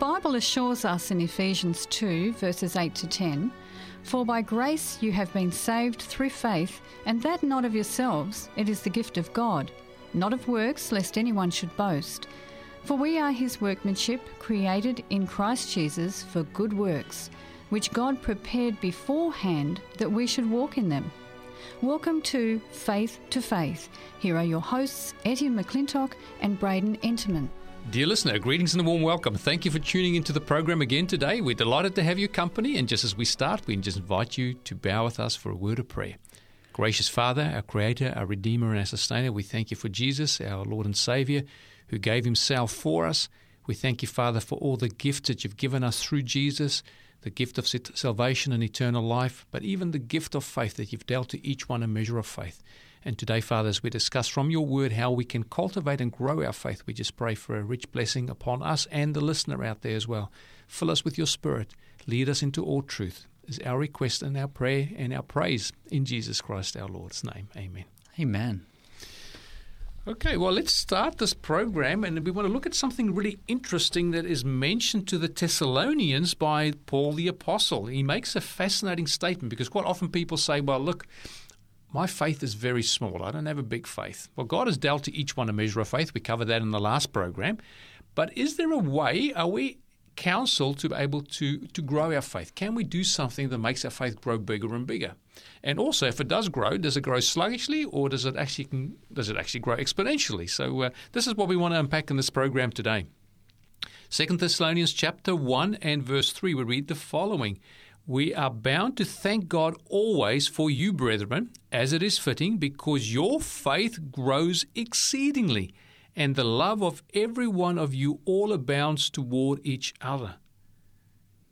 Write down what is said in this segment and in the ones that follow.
Paul assures us in Ephesians 2, verses 8 to 10 For by grace you have been saved through faith, and that not of yourselves, it is the gift of God, not of works, lest anyone should boast. For we are his workmanship, created in Christ Jesus for good works, which God prepared beforehand that we should walk in them. Welcome to Faith to Faith. Here are your hosts, Etienne McClintock and Braden Enterman. Dear listener, greetings and a warm welcome. Thank you for tuning into the program again today. We're delighted to have your company, and just as we start, we just invite you to bow with us for a word of prayer. Gracious Father, our Creator, our Redeemer, and our Sustainer, we thank you for Jesus, our Lord and Savior, who gave Himself for us. We thank you, Father, for all the gifts that you've given us through Jesus, the gift of salvation and eternal life, but even the gift of faith that you've dealt to each one a measure of faith. And today, Father, as we discuss from your word how we can cultivate and grow our faith, we just pray for a rich blessing upon us and the listener out there as well. Fill us with your spirit. Lead us into all truth. Is our request and our prayer and our praise in Jesus Christ our Lord's name. Amen. Amen. Okay, well, let's start this program, and we want to look at something really interesting that is mentioned to the Thessalonians by Paul the Apostle. He makes a fascinating statement because quite often people say, well, look, my faith is very small. I don't have a big faith. Well, God has dealt to each one a measure of faith. We covered that in the last program. But is there a way, are we counseled to be able to, to grow our faith? Can we do something that makes our faith grow bigger and bigger? And also, if it does grow, does it grow sluggishly or does it actually, does it actually grow exponentially? So uh, this is what we want to unpack in this program today. Second Thessalonians chapter 1 and verse 3, we read the following we are bound to thank God always for you, brethren, as it is fitting, because your faith grows exceedingly, and the love of every one of you all abounds toward each other.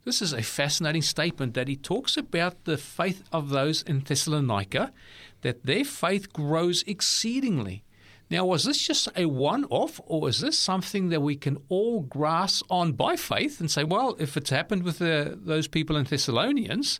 This is a fascinating statement that he talks about the faith of those in Thessalonica, that their faith grows exceedingly. Now, was this just a one off, or is this something that we can all grasp on by faith and say, well, if it's happened with the, those people in Thessalonians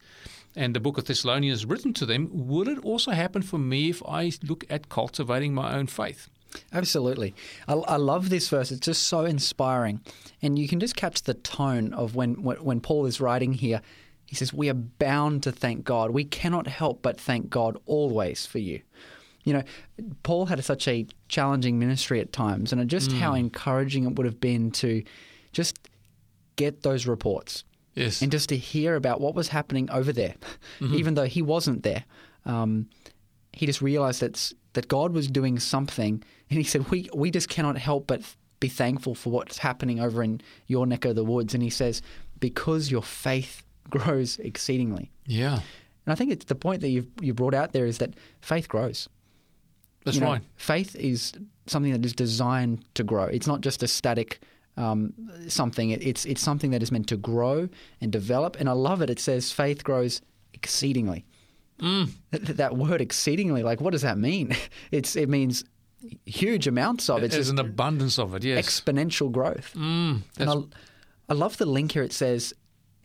and the book of Thessalonians written to them, would it also happen for me if I look at cultivating my own faith? Absolutely. I, I, love this verse. It's just so inspiring. And you can just catch the tone of when, when, when Paul is writing here. He says, We are bound to thank God. We cannot help but thank God always for you. You know, Paul had such a challenging ministry at times, and just mm. how encouraging it would have been to just get those reports. Yes. And just to hear about what was happening over there, mm-hmm. even though he wasn't there. Um, he just realized that, that God was doing something, and he said, we, we just cannot help but be thankful for what's happening over in your neck of the woods. And he says, because your faith grows exceedingly. Yeah. And I think it's the point that you've you brought out there is that faith grows. That's you know, right. Faith is something that is designed to grow. It's not just a static um, something. It's it's something that is meant to grow and develop. And I love it. It says faith grows exceedingly. Mm. That, that, word exceedingly, like, what does that mean? It's it means huge amounts of it. There's an abundance of it. Yes, exponential growth. Mm, and I, I love the link here. It says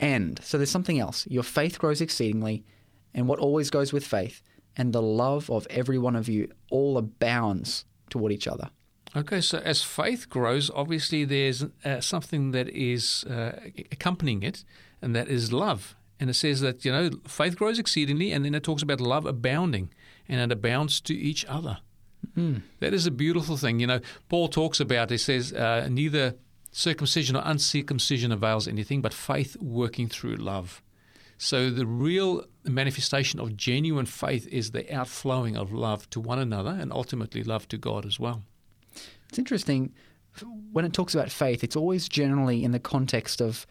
and. So there's something else. Your faith grows exceedingly, and what always goes with faith and the love of every one of you all abounds toward each other. Okay, so as faith grows, obviously there's uh, something that is uh, accompanying it, and that is love. And it says that, you know, faith grows exceedingly, and then it talks about love abounding, and it abounds to each other. Mm. That is a beautiful thing. You know, Paul talks about, he says, uh, neither circumcision or uncircumcision avails anything, but faith working through love. So the real manifestation of genuine faith is the outflowing of love to one another and ultimately love to God as well. It's interesting when it talks about faith, it's always generally in the context of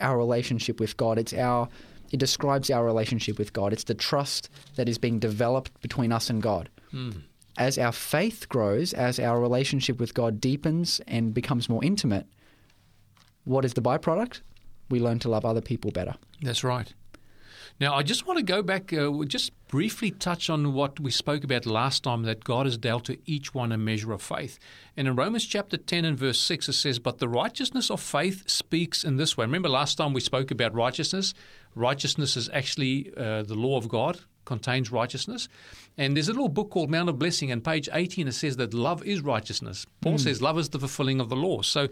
our relationship with God. It's our it describes our relationship with God. It's the trust that is being developed between us and God. Mm. As our faith grows, as our relationship with God deepens and becomes more intimate, what is the byproduct? We learn to love other people better. That's right. Now, I just want to go back, uh, just briefly touch on what we spoke about last time that God has dealt to each one a measure of faith. And in Romans chapter 10 and verse 6, it says, But the righteousness of faith speaks in this way. Remember last time we spoke about righteousness? Righteousness is actually uh, the law of God contains righteousness. And there's a little book called Mount of Blessing, and page 18 it says that love is righteousness. Paul hmm. says love is the fulfilling of the law. So,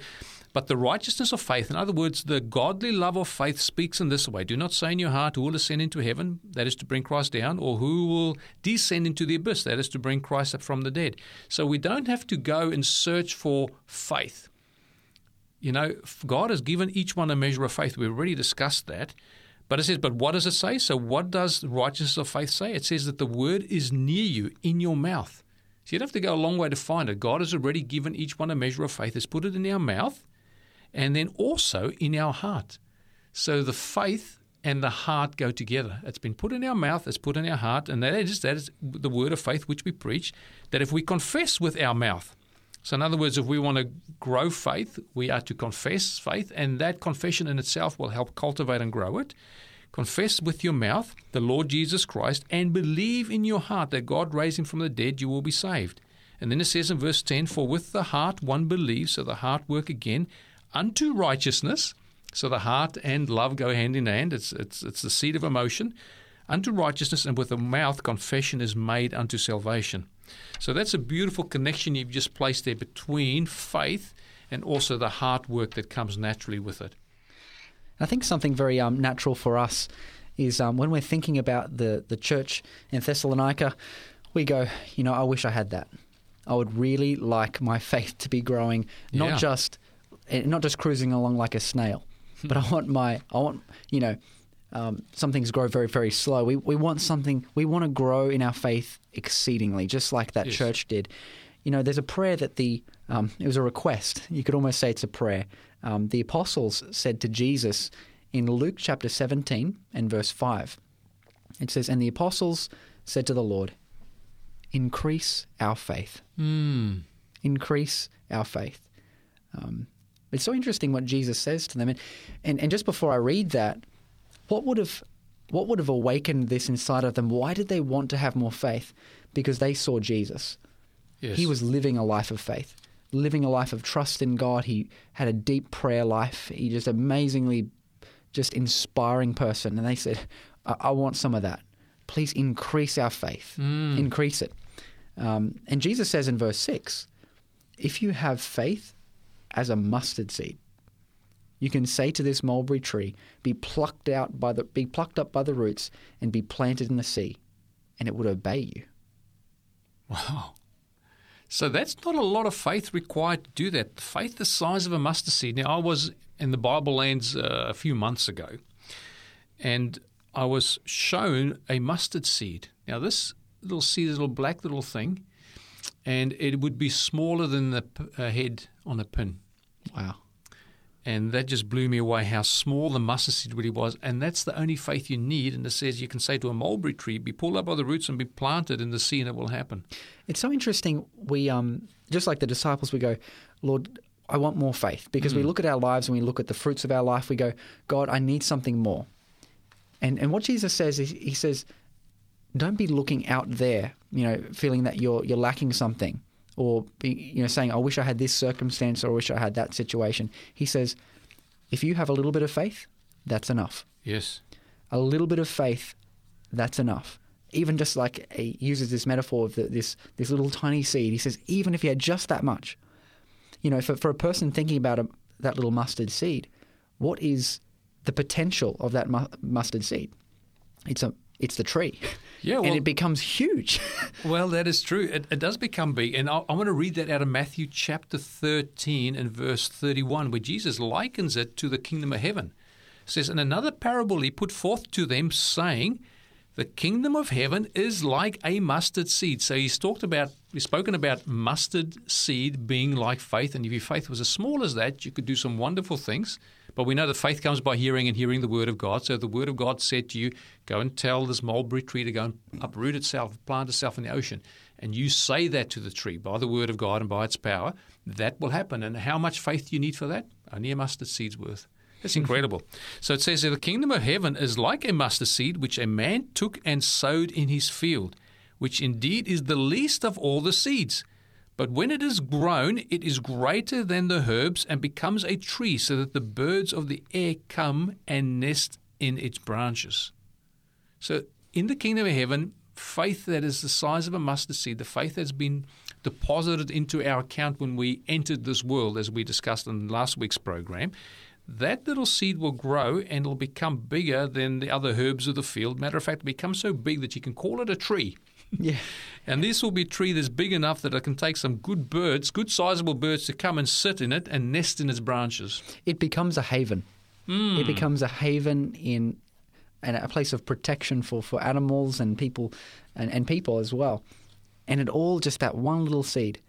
but the righteousness of faith, in other words, the godly love of faith speaks in this way: Do not say in your heart, "Who will ascend into heaven?" That is to bring Christ down, or "Who will descend into the abyss?" That is to bring Christ up from the dead. So we don't have to go and search for faith. You know, God has given each one a measure of faith. We've already discussed that. But it says, but what does it say? So, what does righteousness of faith say? It says that the word is near you, in your mouth. So, you'd have to go a long way to find it. God has already given each one a measure of faith, has put it in our mouth and then also in our heart. So, the faith and the heart go together. It's been put in our mouth, it's put in our heart, and that is, that is the word of faith which we preach. That if we confess with our mouth, so, in other words, if we want to grow faith, we are to confess faith, and that confession in itself will help cultivate and grow it. Confess with your mouth the Lord Jesus Christ and believe in your heart that God raised him from the dead, you will be saved. And then it says in verse 10 For with the heart one believes, so the heart work again, unto righteousness. So the heart and love go hand in hand. It's, it's, it's the seed of emotion. Unto righteousness, and with the mouth confession is made unto salvation. So that's a beautiful connection you've just placed there between faith and also the hard work that comes naturally with it. I think something very um, natural for us is um, when we're thinking about the, the church in Thessalonica, we go, you know, I wish I had that. I would really like my faith to be growing, not Yeah. just eh, not just cruising along like a snail, but I want my I want you know um, some things grow very very slow. We we want something we want to grow in our faith exceedingly, just like that Yes. church did. You know, there's a prayer that the um, it was a request. You could almost say it's a prayer. Um, the apostles said to Jesus in Luke chapter 17 and verse 5. It says, And the apostles said to the Lord, Increase our faith. Mm. Increase our faith. Um, it's so interesting what Jesus says to them. And, and, and just before I read that, what would have what would have awakened this inside of them? Why did they want to have more faith? Because they saw Jesus. Yes. He was living a life of faith, living a life of trust in God. He had a deep prayer life. He just amazingly, just inspiring person. And they said, I, I want some of that. Please increase our faith, increase it. Um, and Jesus says in verse 6 if you have faith as a mustard seed, you can say to this mulberry tree, "Be plucked out by the, be plucked up by the roots, and be planted in the sea," and it would obey you. Wow. So that's not a lot of faith required to do that. Faith the size of a mustard seed. Now, I was in the Bible lands uh, a few months ago, and I was shown a mustard seed. Now, this little seed little black little thing, and it would be smaller than the p- uh, head on a pin. Wow. And that just blew me away how small the mustard seed really was. And that's the only faith you need. And it says you can say to a mulberry tree, be pulled up by the roots and be planted in the sea, and it will happen. It's so interesting. We um just like the disciples, we go, Lord, I want more faith because we look at our lives and we look at the fruits of our life. We go, God, I need something more. And and what Jesus says is he says, don't be looking out there, you know, feeling that you're you're lacking something, or be, you know saying, I wish I had this circumstance or I wish I had that situation. He says, if you have a little bit of faith, that's enough Yes. a little bit of faith, that's enough. Even just like he uses this metaphor of the, this this little tiny seed. He says, even if you had just that much, you know, for, for a person thinking about a, that little mustard seed, what is the potential of that mu- mustard seed? It's a it's the tree, Yeah, and it becomes huge. Well, that is true. It, it does become big. And I, I want to read that out of Matthew chapter 13 and verse 31, where Jesus likens it to the kingdom of heaven. It says, In another parable he put forth to them, saying, The kingdom of heaven is like a mustard seed. So he's talked about, he's spoken about mustard seed being like faith. And if your faith was as small as that, you could do some wonderful things. But we know that faith comes by hearing and hearing the word of God. So the word of God said to you, go and tell this mulberry tree to go and uproot itself, plant itself in the ocean. And you say that to the tree by the word of God and by its power, that will happen. And how much faith do you need for that? Only a mustard seed's worth. That's incredible. so it says that the kingdom of heaven is like a mustard seed which a man took and sowed in his field, which indeed is the least of all the seeds. But when it is grown, it is greater than the herbs and becomes a tree, so that the birds of the air come and nest in its branches. So in the kingdom of heaven, faith that is the size of a mustard seed, the faith that's been deposited into our account when we entered this world, as we discussed in last week's program, that little seed will grow and it'll become bigger than the other herbs of the field. Matter of fact, it becomes so big that you can call it a tree. Yeah. And this will be a tree that's big enough that it can take some good birds, good sizable birds, to come and sit in it and nest in its branches. It becomes a haven. Mm. It becomes a haven in and a place of protection for, for animals and people and, and people as well. And it all just that one little seed.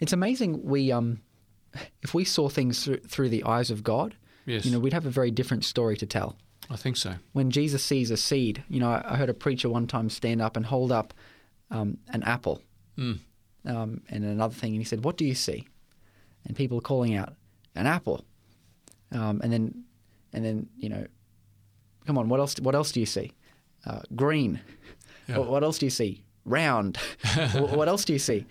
It's amazing we um if we saw things through, through the eyes of God, Yes. you know, we'd have a very different story to tell. I think so. When Jesus sees a seed, you know, I, I heard a preacher one time stand up and hold up um, an apple Mm. um, and another thing, and he said, "What do you see?" And people are calling out, "An apple," um, and then, and then you know, come on, what else? What else do you see? Uh, green. Yeah. What, what else do you see? Round. Wh- what else do you see?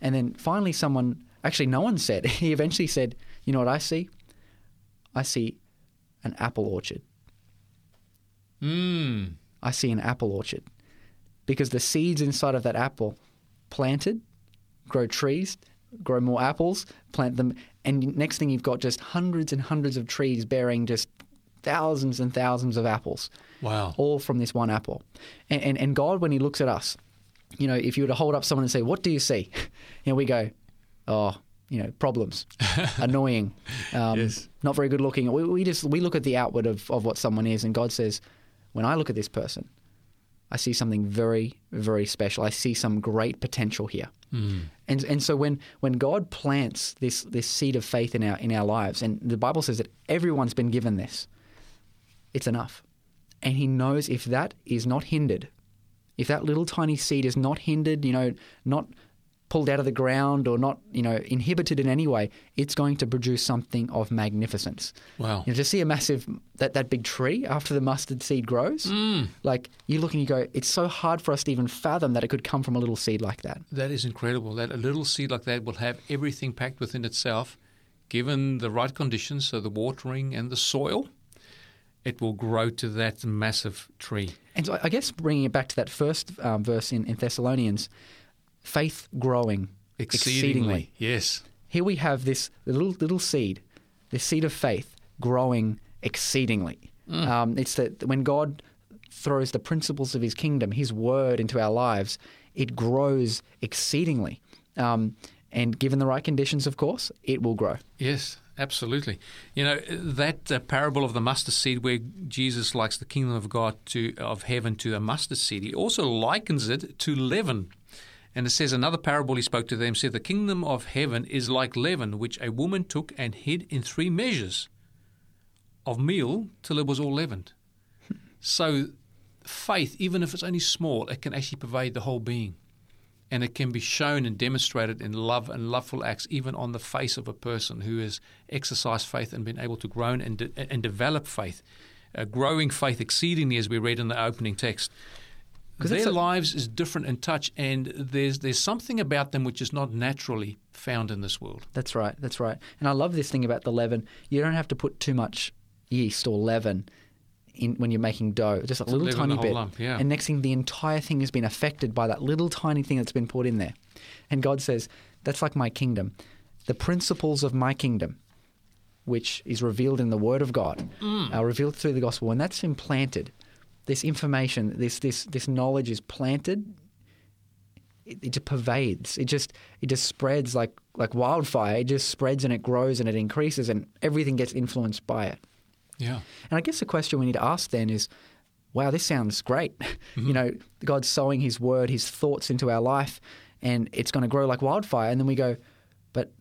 And then finally, someone actually, no one said. He eventually said, "You know what I see? I see an apple orchard. Mm. I see an apple orchard because the seeds inside of that apple planted grow trees, grow more apples, plant them, and next thing you've got just hundreds and hundreds of trees bearing just thousands and thousands of apples, Wow. all from this one apple. And, and, and God, when He looks at us, you know, if you were to hold up someone and say, "What do you see?" And we go, "Oh." You know, problems, annoying, um, Yes. not very good looking. We, we just we look at the outward of, of what someone is, and God says, when I look at this person, I see something very, very special. I see some great potential here. Mm. And and so when when God plants this this seed of faith in our in our lives, and the Bible says that everyone's been given this, it's enough. And He knows if that is not hindered, if that little tiny seed is not hindered, you know, not pulled out of the ground or not, you know, inhibited in any way, it's going to produce something of magnificence. Wow. You know, to see a massive that, that big tree after the mustard seed grows, Mm. like you look and you go, it's so hard for us to even fathom that it could come from a little seed like that. That is incredible. That a little seed like that will have everything packed within itself, given the right conditions, so the watering and the soil, it will grow to that massive tree. And so I guess bringing it back to that first um, verse in, in Thessalonians, faith growing exceedingly. Yes. Here we have this little little seed, this seed of faith growing exceedingly. Um, it's that when God throws the principles of His kingdom, His word into our lives, it grows exceedingly. Um, and given the right conditions, of course, it will grow. Yes, absolutely. You know that uh, parable of the mustard seed, where Jesus likes the kingdom of God to of heaven to a mustard seed. He also likens it to leaven, and it says another parable he spoke to them said, "The kingdom of heaven is like leaven, which a woman took and hid in three measures of meal till it was all leavened." so, faith, even if it's only small, it can actually pervade the whole being and it can be shown and demonstrated in love and loveful acts, even on the face of a person who has exercised faith and been able to grow and, de- and develop faith, growing faith exceedingly, as we read in the opening text. 'Cause Their a- lives is different in touch, and there's there's something about them which is not naturally found in this world. That's right. That's right. And I love this thing about the leaven. You don't have to put too much yeast or leaven in when you're making dough. Just a little tiny bit. lump, yeah. And next thing, the entire thing has been affected by that little tiny thing that's been put in there. And God says, "That's like my kingdom. The principles of my kingdom." Which is revealed in the Word of God, Mm. uh, revealed through the gospel. And that's implanted, this information, this this this knowledge is planted it, it just pervades. It just it just spreads like like wildfire. It just spreads and it grows and it increases and everything gets influenced by it. Yeah. And I guess the question we need to ask then is, wow, this sounds great. Mm-hmm. you know, God's sowing His word, His thoughts into our life, and it's going to grow like wildfire. And then we go, but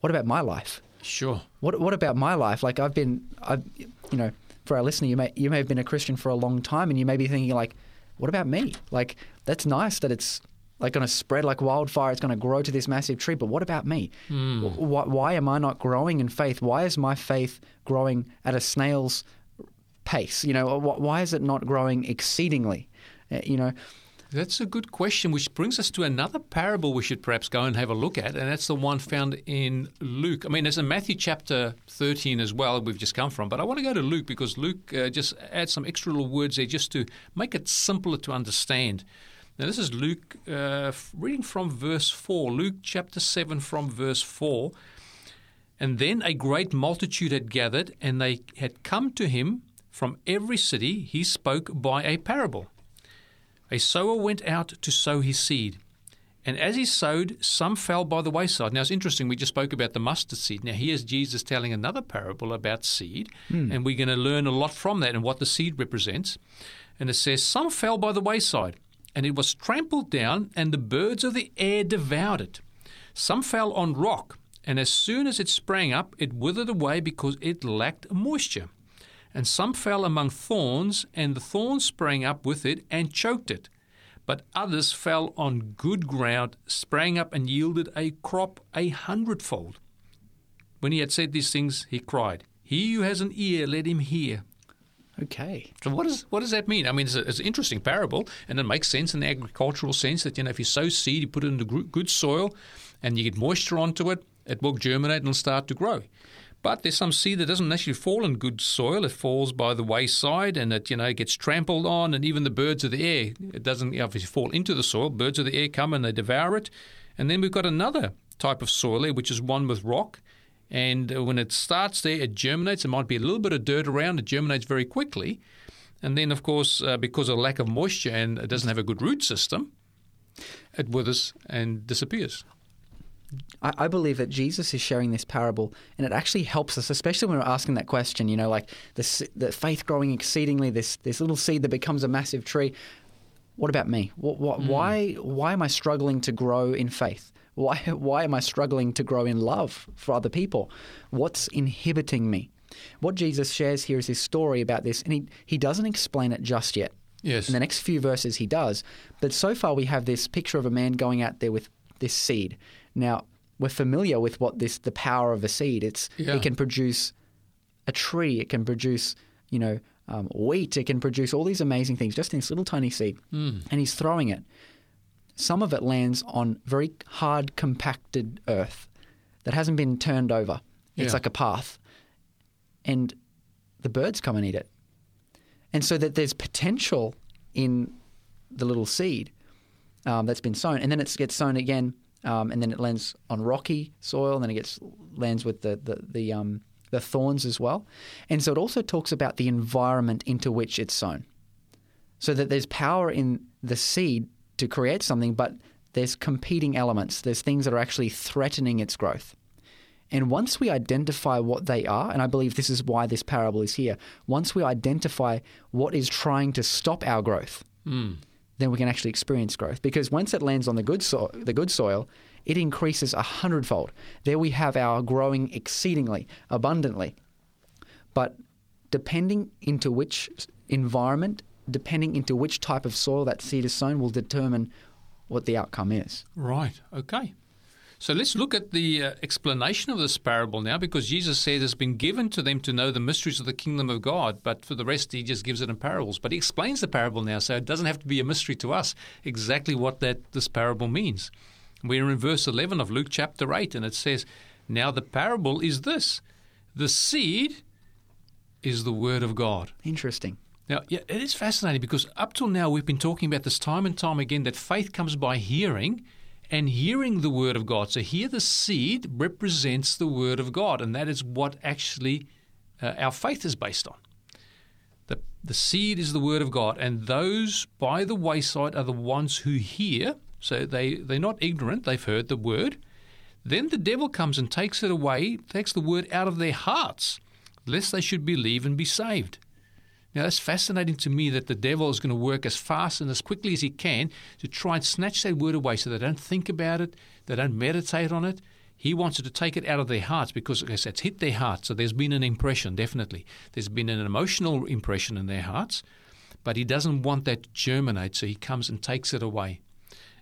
what about my life? Sure. What what about my life? Like I've been, I've, you know, for our listener, you may you may have been a Christian for a long time, and you may be thinking like, what about me? Like that's nice that it's like going to spread like wildfire. It's going to grow to this massive tree, but what about me? Why, why am I not growing in faith? Why is my faith growing at a snail's pace? You know, why is it not growing exceedingly? Uh, You know, That's a good question, which brings us to another parable we should perhaps go and have a look at, and that's the one found in Luke. I mean, there's a Matthew chapter 13 as well, we've just come from, but I want to go to Luke because Luke uh, just adds some extra little words there just to make it simpler to understand. Now, this is Luke, uh, reading from verse 4, Luke chapter 7 from verse 4. And then a great multitude had gathered, and they had come to him from every city. He spoke by a parable. A sower went out to sow his seed. And as he sowed, some fell by the wayside. Now, it's interesting, we just spoke about the mustard seed. Now, here's Jesus telling another parable about seed, mm. and we're going to learn a lot from that and what the seed represents. And it says, Some fell by the wayside, and it was trampled down, and the birds of the air devoured it. Some fell on rock, and as soon as it sprang up, it withered away because it lacked moisture and some fell among thorns, and the thorns sprang up with it and choked it. But others fell on good ground, sprang up, and yielded a crop a hundredfold. When he had said these things, he cried, He who has an ear, let him hear. Okay. So what does what does that mean? I mean, it's, a, it's, an interesting parable, and it makes sense in the agricultural sense that you know if you sow seed, you put it into good soil, and you get moisture onto it, it will germinate and start to grow. But there's some seed that doesn't actually fall in good soil. It falls by the wayside and it, you know, gets trampled on, and even the birds of the air, it doesn't obviously fall into the soil. Birds of the air come and they devour it. And then we've got another type of soil there, which is one with rock. And when it starts there, it germinates. There might be a little bit of dirt around. It germinates very quickly. And then, of course, uh, because of lack of moisture and it doesn't have a good root system, it withers and disappears. I, I believe that Jesus is sharing this parable, and it actually helps us, especially when we're asking that question. You know, like the, the faith growing exceedingly, this this little seed that becomes a massive tree. What about me? What, what, mm. Why why am I struggling to grow in faith? Why why am I struggling to grow in love for other people? What's inhibiting me? What Jesus shares here is his story about this, and he, he doesn't explain it just yet. Yes. In the next few verses, he does. But so far, we have this picture of a man going out there with this seed. Now, we're familiar with what this the power of a seed. It's yeah. it can produce a tree. It can produce you know um, wheat. It can produce all these amazing things just in this little tiny seed. Mm. And he's throwing it. Some of it lands on very hard, compacted earth that hasn't been turned over. It's yeah. like a path, and the birds come and eat it. And so that there's potential in the little seed um, that's been sown, and then it gets sown again um, and then it lands on rocky soil, and then it gets lands with the the the, um, the thorns as well. And so it also talks about the environment into which it's sown, so that there's power in the seed to create something, but there's competing elements. There's things that are actually threatening its growth. And once we identify what they are, and I believe this is why this parable is here, once we identify what is trying to stop our growth, mm then we can actually experience growth. Because once it lands on the good soil, the good soil, it increases a hundredfold. There we have our growing exceedingly abundantly. But depending into which environment, depending into which type of soil that seed is sown, will determine what the outcome is. Right. Okay. So let's look at the uh, explanation of this parable now, because Jesus said it's been given to them to know the mysteries of the kingdom of God, but for the rest, he just gives it in parables. But he explains the parable now, so it doesn't have to be a mystery to us exactly what that this parable means. We're in verse 11 of Luke chapter 8, and it says, Now the parable is this the seed is the word of God. Interesting. Now, yeah, it is fascinating because up till now we've been talking about this time and time again that faith comes by hearing and hearing the word of God. So here the seed represents the word of God, and that is what actually uh, our faith is based on. The, the seed is the word of God, and those by the wayside are the ones who hear. So they, they're not ignorant, they've heard the word. Then the devil comes and takes it away, takes the word out of their hearts, lest they should believe and be saved. Now, that's fascinating to me that the devil is going to work as fast and as quickly as he can to try and snatch that word away so they don't think about it, they don't meditate on it. He wants to take it out of their hearts because I it's hit their hearts. So there's been an impression, definitely. There's been an emotional impression in their hearts, but he doesn't want that to germinate, so he comes and takes it away.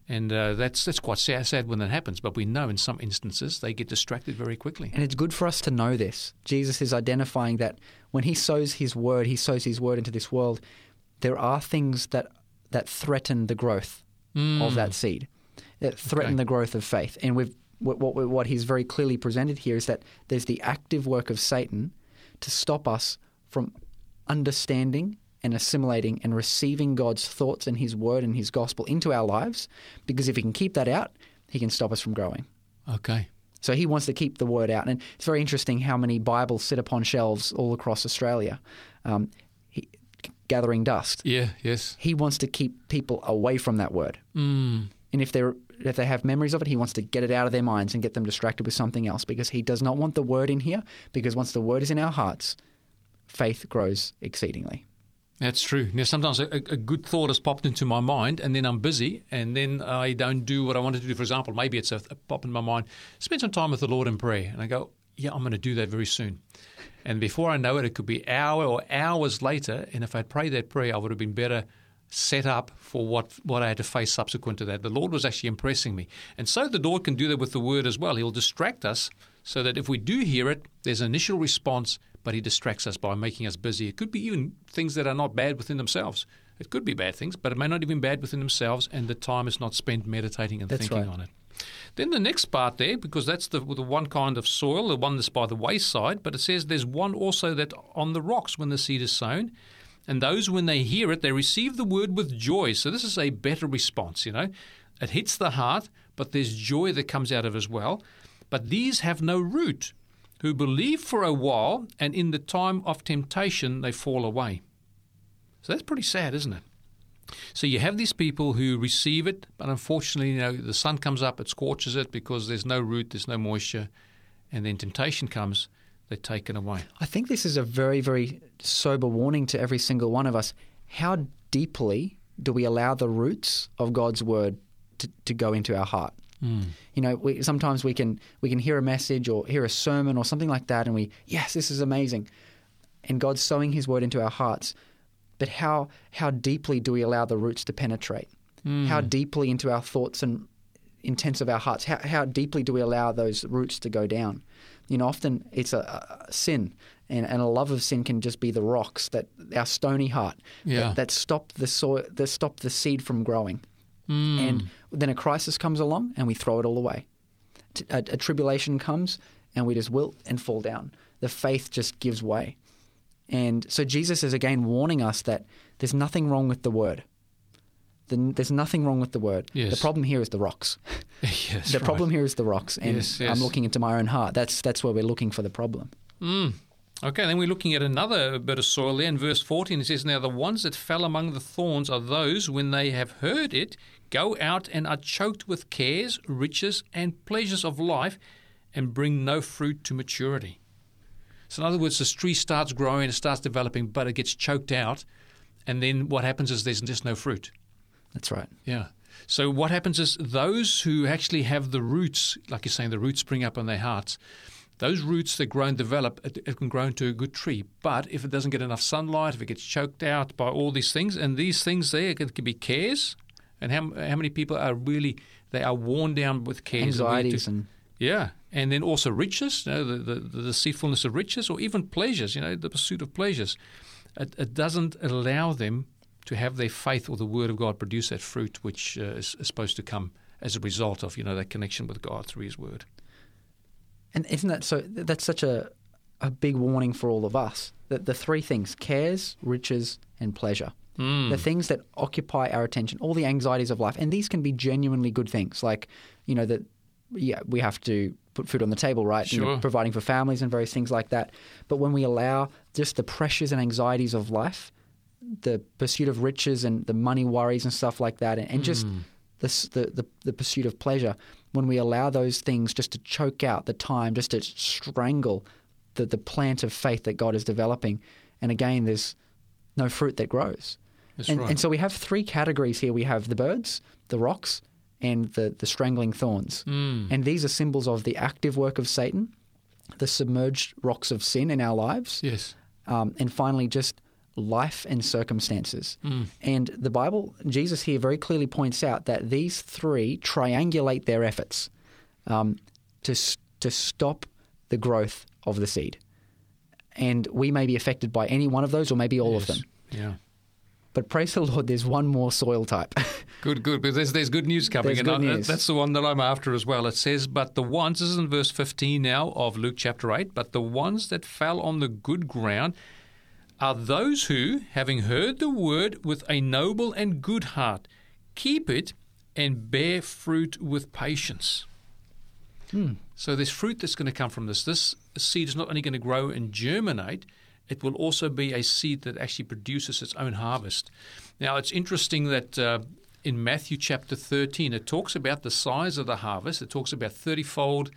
And uh, that's that's quite sad, sad when that happens. But we know in some instances they get distracted very quickly. And it's good for us to know this. Jesus is identifying that when he sows his word, he sows his word into this world. There are things that that threaten the growth of that seed, that threaten Okay. the growth of faith. And we've what, what what he's very clearly presented here is that there's the active work of Satan to stop us from understanding and assimilating and receiving God's thoughts and His Word and His Gospel into our lives. Because if he can keep that out, he can stop us from growing. Okay. So he wants to keep the word out. And it's very interesting how many Bibles sit upon shelves all across Australia, um, he, gathering dust. Yeah. Yes. He wants to keep people away from that word. Mm. And if they're if they have memories of it, he wants to get it out of their minds and get them distracted with something else because he does not want the word in here. Because once the word is in our hearts, faith grows exceedingly. That's true. Now, sometimes a, a good thought has popped into my mind, and then I'm busy, and then I don't do what I wanted to do. For example, maybe it's a, a pop in my mind. Spend some time with the Lord in prayer, and I go, "Yeah, I'm going to do that very soon." And before I know it, it could be hour or hours later. And if I'd prayed that prayer, I would have been better set up for what, what I had to face subsequent to that. The Lord was actually impressing me. And so the Lord can do that with the word as well. He'll distract us so that if we do hear it, there's an initial response, but He distracts us by making us busy. It could be even things that are not bad within themselves. It could be bad things, but it may not even be bad within themselves, and the time is not spent meditating and That's thinking right. on it. Then the next part there, because that's the, the one kind of soil, the one that's by the wayside, but it says there's one also that on the rocks when the seed is sown. And those, when they hear it, they receive the word with joy. So this is a better response, you know. It hits the heart, but there's joy that comes out of it as well. But these have no root, who believe for a while, and in the time of temptation they fall away. So that's pretty sad, isn't it? So you have these people who receive it, but unfortunately, you know, the sun comes up, it scorches it because there's no root, there's no moisture, and then temptation comes, they're taken away. I think this is a very, very sober warning to every single one of us. How deeply do we allow the roots of God's word to, to go into our heart? Mm. You know, we, sometimes we can we can hear a message or hear a sermon or something like that, and we yes, this is amazing, and God's sowing His word into our hearts. But how how deeply do we allow the roots to penetrate? Mm. How deeply into our thoughts and intents of our hearts? How, how deeply do we allow those roots to go down? You know, often it's a, a sin, and, and a love of sin can just be the rocks that our stony heart Yeah. that, that stop the soil, that stop the seed from growing. And then a crisis comes along, and we throw it all away. A tribulation comes, and we just wilt and fall down. The faith just gives way. And so Jesus is again warning us that there's nothing wrong with the word. The- There's nothing wrong with the word. Yes. The problem here is the rocks. yes, the right. problem here is the rocks, and Yes, yes. I'm looking into my own heart. That's that's where we're looking for the problem. Mm. Okay, then we're looking at another bit of soil there in verse 14. It says, Now the ones that fell among the thorns are those, when they have heard it, go out and are choked with cares, riches, and pleasures of life, and bring no fruit to maturity. So, in other words, this tree starts growing, it starts developing, but it gets choked out, and then what happens is there's just no fruit. That's right. Yeah. So what happens is those who actually have the roots, like you're saying, the roots spring up in their hearts. Those roots that grow and develop, it, it can grow into a good tree. But if it doesn't get enough sunlight, if it gets choked out by all these things, and these things there, it can be cares. And how, how many people are really they are worn down with cares, and to- Anxieties and yeah, and then also riches, you know, the, the, the deceitfulness of riches, or even pleasures, you know, the pursuit of pleasures. It, it doesn't allow them to have their faith or the Word of God produce that fruit, which uh, is, is supposed to come as a result of you know that connection with God through His Word. And isn't that so? That's such a a big warning for all of us. That the three things: cares, riches, and pleasure. Mm. The things that occupy our attention, all the anxieties of life, and these can be genuinely good things. Like, you know, that yeah, we have to put food on the table, right? You know, Sure. providing for families and various things like that. But when we allow just the pressures and anxieties of life, the pursuit of riches and the money worries and stuff like that, and, and just mm. the, the, the the pursuit of pleasure, when we allow those things just to choke out the time, just to strangle the, the plant of faith that God is developing, and again, there's no fruit that grows. That's and, right. and so we have three categories here. We have the birds, the rocks, and the, the strangling thorns. Mm. And these are symbols of the active work of Satan, the submerged rocks of sin in our lives, Yes. um, and finally just life and circumstances. Mm. And the Bible, Jesus here very clearly points out that these three triangulate their efforts um, to to stop the growth of the seed. And we may be affected by any one of those, or maybe all of them. Yeah. But praise the Lord, there's one more soil type. Good, good. Because there's, there's good news coming. There's and good I- news. That's the one that I'm after as well. It says, But the ones, this is in verse 15 now of Luke chapter 8, but the ones that fell on the good ground are those who, having heard the word with a noble and good heart, keep it and bear fruit with patience. Hmm. So there's fruit that's going to come from this. This seed is not only going to grow and germinate, it will also be a seed that actually produces its own harvest. Now, it's interesting that uh, in Matthew chapter 13, it talks about the size of the harvest. It talks about 30 fold,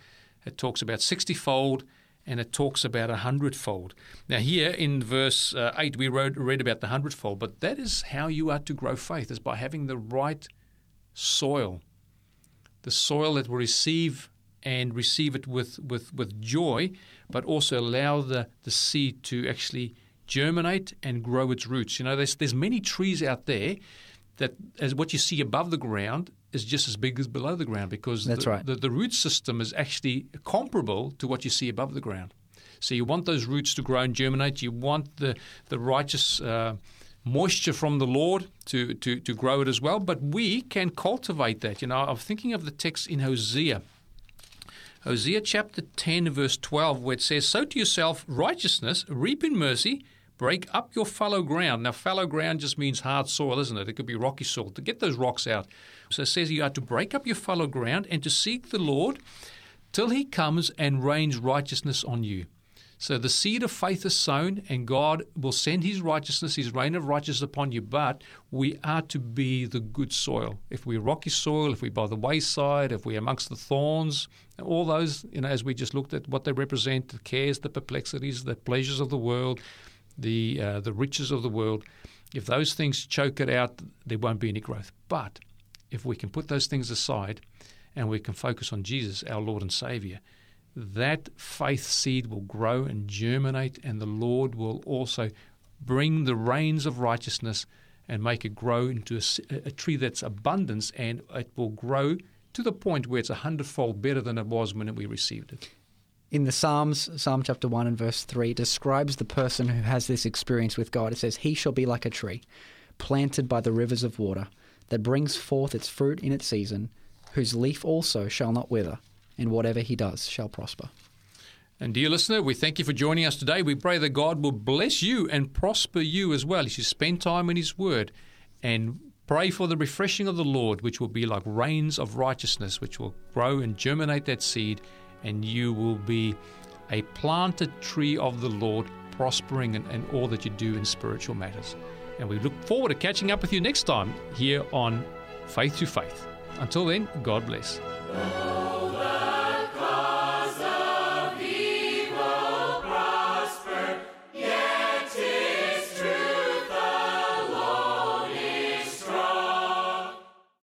it talks about 60 fold, and it talks about a hundredfold. Now, here in verse uh, 8, we wrote, read about the hundredfold, but that is how you are to grow faith, is by having the right soil the soil that will receive and receive it with, with, with joy, but also allow the, the seed to actually germinate and grow its roots. You know, there's, there's many trees out there that as what you see above the ground is just as big as below the ground because That's the, right. the, the root system is actually comparable to what you see above the ground. So you want those roots to grow and germinate. You want the, the righteous uh, moisture from the Lord to, to, to grow it as well. But we can cultivate that. You know, I'm thinking of the text in Hosea. Hosea chapter 10, verse 12, where it says, Sow to yourself righteousness, reap in mercy, break up your fallow ground. Now, fallow ground just means hard soil, isn't it? It could be rocky soil. To get those rocks out. So it says you are to break up your fallow ground and to seek the Lord till he comes and rains righteousness on you. So the seed of faith is sown, and God will send His righteousness, His rain of righteousness upon you. But we are to be the good soil. If we're rocky soil, if we're by the wayside, if we're amongst the thorns, all those, you know, as we just looked at what they represent the cares, the perplexities, the pleasures of the world, the, uh, the riches of the world if those things choke it out, there won't be any growth. But if we can put those things aside and we can focus on Jesus, our Lord and Savior, that faith seed will grow and germinate, and the Lord will also bring the rains of righteousness and make it grow into a tree that's abundance, and it will grow to the point where it's a hundredfold better than it was when we received it. In the Psalms, Psalm chapter 1 and verse 3 describes the person who has this experience with God. It says, He shall be like a tree planted by the rivers of water that brings forth its fruit in its season, whose leaf also shall not wither, and whatever he does shall prosper. And dear listener, we thank you for joining us today. We pray that God will bless you and prosper you as well as you spend time in His Word and pray for the refreshing of the Lord, which will be like rains of righteousness, which will grow and germinate that seed, and you will be a planted tree of the Lord, prospering in, in all that you do in spiritual matters. And we look forward to catching up with you next time here on Faith to Faith. Until then, God bless.